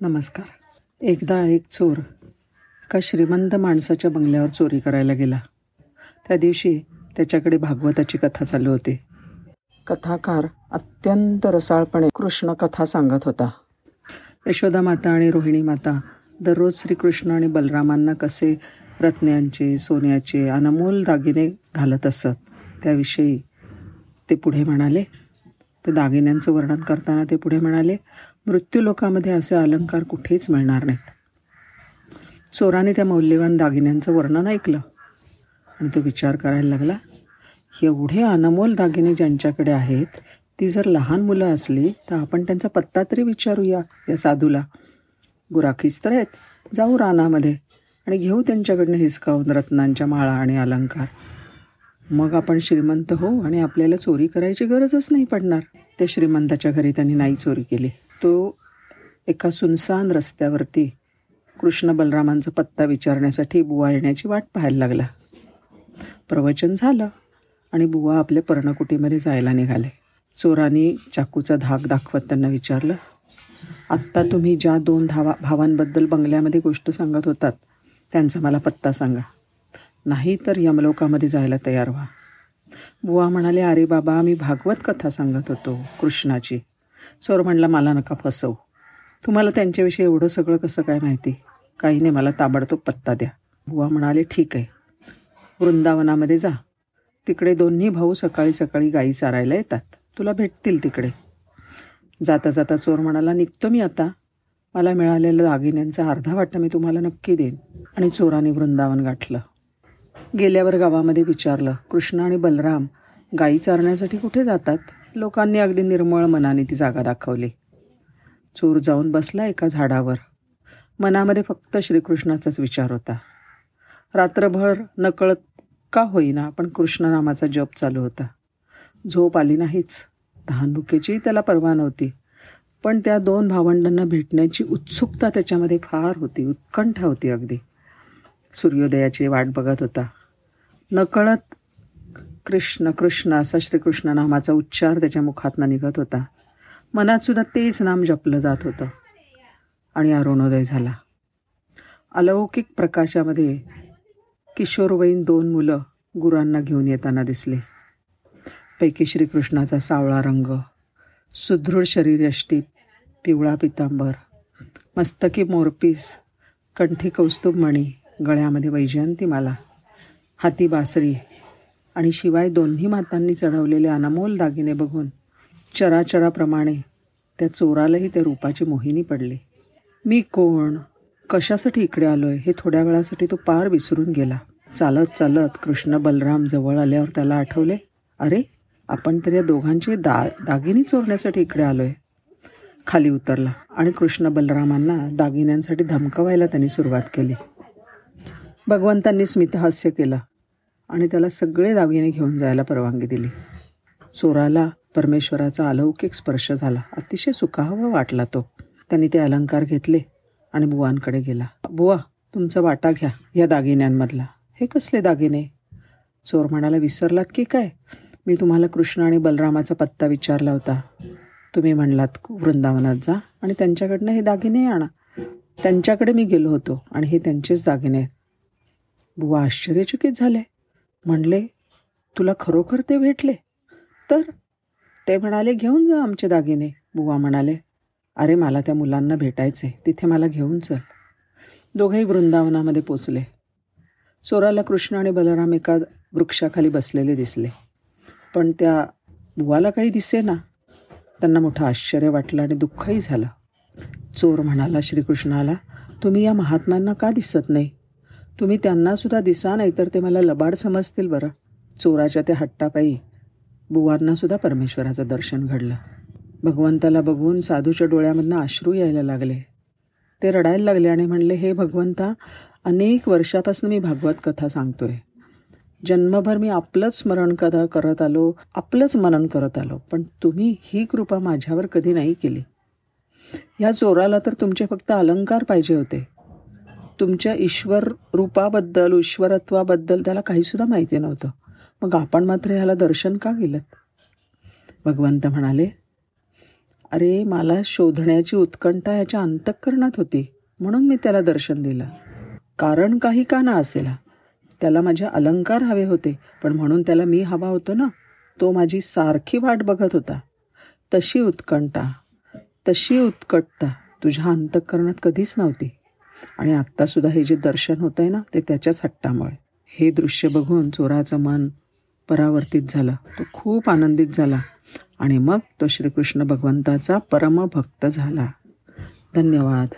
नमस्कार. एकदा एक चोर एका श्रीमंत माणसाच्या बंगल्यावर चोरी करायला गेला. त्या दिवशी त्याच्याकडे भागवताची कथा चालू होती. कथाकार अत्यंत रसाळपणे कृष्ण कथा सांगत होता. यशोदा माता आणि रोहिणी माता दररोज श्रीकृष्ण आणि बलरामांना कसे रत्न्यांचे सोन्याचे अनमोल दागिने घालत असत त्याविषयी ते पुढे म्हणाले ते दागिन्यांचं वर्णन करताना ते पुढे म्हणाले मृत्यूलोकामध्ये असे अलंकार कुठेच मिळणार नाहीत. चोराने त्या मौल्यवान दागिन्यांचं वर्णन ऐकलं आणि तो विचार करायला लागला एवढे अनमोल दागिने ज्यांच्याकडे आहेत ती जर लहान मुलं असली तर आपण त्यांचा पत्ता तरी विचारूया या साधूला. गुराखीच तर आहेत जाऊ रानामध्ये आणि घेऊ त्यांच्याकडनं हिसकावून रत्नांच्या माळा आणि अलंकार. मग आपण श्रीमंत हो आणि आपल्याला चोरी करायची गरजच नाही पडणार. त्या श्रीमंताच्या घरी त्यांनी नाही चोरी केली. तो एका सुनसान रस्त्यावरती कृष्ण बलरामांचा पत्ता विचारण्यासाठी बुवा येण्याची वाट पाहायला लागला. प्रवचन झालं आणि बुवा आपल्या पर्णकुटीमध्ये जायला निघाले. चोरांनी चाकूचा धाक दाखवत त्यांना विचारलं आत्ता तुम्ही ज्या दोन धावा भावांबद्दल बंगल्यामध्ये गोष्ट सांगत होतात त्यांचा मला पत्ता सांगा. नाही तर यमलोकामध्ये जायला तयार व्हा. बुवा म्हणाले अरे बाबा मी भागवत कथा सांगत होतो कृष्णाची. चोर म्हणला मला नका फसव. तुम्हाला त्यांच्याविषयी एवढं सगळं कसं काय माहिती? काही नाही मला ताबडतोब पत्ता द्या. बुवा म्हणाले ठीक आहे. वृंदावनामध्ये जा. तिकडे दोन्ही भाऊ सकाळी सकाळी गाई चारायला येतात. तुला भेटतील तिकडे. जाता जाता चोर म्हणाला निघतो मी आता. मला मिळालेल्या दागिन्यांचा अर्धा वाटा मी तुम्हाला नक्की देईन. आणि चोराने वृंदावन गाठलं. गेल्यावर गावामध्ये विचारलं कृष्ण आणि बलराम गाई चारण्यासाठी कुठे जातात? लोकांनी अगदी निर्मळ मनाने ती जागा दाखवली. चोर जाऊन बसला एका झाडावर. मनामध्ये फक्त श्रीकृष्णाचाच विचार होता. रात्रभर नकळत का होईना पण कृष्ण नामाचा जप चालू होता. झोप आली नाहीच. तहानभुकेची त्याला परवा नव्हती. पण त्या दोन भावंडांना भेटण्याची उत्सुकता त्याच्यामध्ये फार होती उत्कंठा होती अगदी. सूर्योदयाची वाट बघत होता. नकळत कृष्ण कृष्ण असा श्रीकृष्ण नामाचा उच्चार त्याच्या मुखातनं निघत होता. मनातसुद्धा तेच नाम जपलं जात होतं. आणि अरुणोदय झाला. अलौकिक प्रकाशामध्ये किशोरवयीन दोन मुलं गुरांना घेऊन येताना दिसले. पैकी श्रीकृष्णाचा सावळा रंग सुदृढ शरीरयष्टी पिवळा पितांबर मस्तकी मोरपीस कंठी कौस्तुभमणी गळ्यामध्ये वैजयंतीमाला. हाती बासरी आणि शिवाय दोन्ही मातांनी चढवलेले अनमोल दागिने बघून चराचराप्रमाणे त्या चोरालाही त्या रूपाची मोहिनी पडली. मी कोण? कशासाठी इकडे आलोय? हे थोड्या वेळासाठी तो पार विसरून गेला. चालत चालत कृष्ण बलराम जवळ आल्यावर त्याला आठवले अरे आपण तर या दोघांची दा दागिनी चोरण्यासाठी इकडे आलोय. खाली उतरला आणि कृष्ण बलरामांना दागिन्यांसाठी धमकवायला त्यांनी सुरुवात केली. भगवंतांनी स्मितहास्य केलं. आणि त्याला सगळे दागिने घेऊन जायला परवानगी दिली. चोराला परमेश्वराचा अलौकिक स्पर्श झाला. अतिशय सुखावं वाटला तो. त्यांनी ते अलंकार घेतले आणि बुवांकडे गेला. बुवा तुमचा वाटा घ्या या दागिन्यांमधला. हे कसले दागिने? चोर म्हणाला विसरलात की काय? मी तुम्हाला कृष्ण आणि बलरामाचा पत्ता विचारला होता. तुम्ही म्हणलात वृंदावनात जा आणि त्यांच्याकडनं हे दागिने आणा. त्यांच्याकडे मी गेलो होतो आणि हे त्यांचेच दागिने आहेत. बुवा आश्चर्यचकित झाले. म्हणले तुला खरोखर ते भेटले? तर? ते म्हणाले घेऊन जा आमचे दागिने. बुवा म्हणाले अरे मला त्या मुलांना भेटायचे तिथे मला घेऊन चल. दोघेही वृंदावनामध्ये पोचले. चोराला कृष्ण आणि बलराम एका वृक्षाखाली बसलेले दिसले. पण त्या बुवाला काही दिसे ना त्यांना मोठं आश्चर्य वाटलं आणि दुःखही झालं. चोर म्हणाला श्रीकृष्णाला तुम्ही या महात्म्यांना का दिसत नाही? तुम्ही त्यांनासुद्धा दिसा नाही तर ते मला लबाड समजतील बरं. चोराच्या त्या हट्टापायी बुवांनासुद्धा परमेश्वराचं दर्शन घडलं. भगवंताला बघून साधूच्या डोळ्यामधनं अश्रू यायला लागले. ते रडायला लागले आणि म्हणले हे भगवंता अनेक वर्षापासून मी भागवत कथा सांगतोय. जन्मभर मी आपलंच स्मरण कथा करत आलो आपलंच मनन करत आलो पण तुम्ही ही कृपा माझ्यावर कधी नाही केली. ह्या चोराला तर तुमचे फक्त अलंकार पाहिजे होते. तुमच्या ईश्वर रूपाबद्दल ईश्वरत्वाबद्दल त्याला काहीसुद्धा माहिती नव्हतं. मग आपण मात्र ह्याला दर्शन का गेलं भगवंत म्हणाले अरे मला शोधण्याची उत्कंठा याच्या अंतःकरणात होती म्हणून मी त्याला दर्शन दिलं. कारण काही का ना असेला. त्याला माझे अलंकार हवे होते पण म्हणून त्याला मी हवा होतो ना. तो माझी सारखी वाट बघत होता. तशी उत्कंठा तशी उत्कटता तुझ्या अंतःकरणात कधीच नव्हती. आणि आत्तासुद्धा हे जे दर्शन होतं आहे ना ते त्याच्याच हट्टामुळे. हे दृश्य बघून चोराचं मन परावर्तित झालं. तो खूप आनंदित झाला. आणि मग तो श्रीकृष्ण भगवंताचा परमभक्त झाला. धन्यवाद.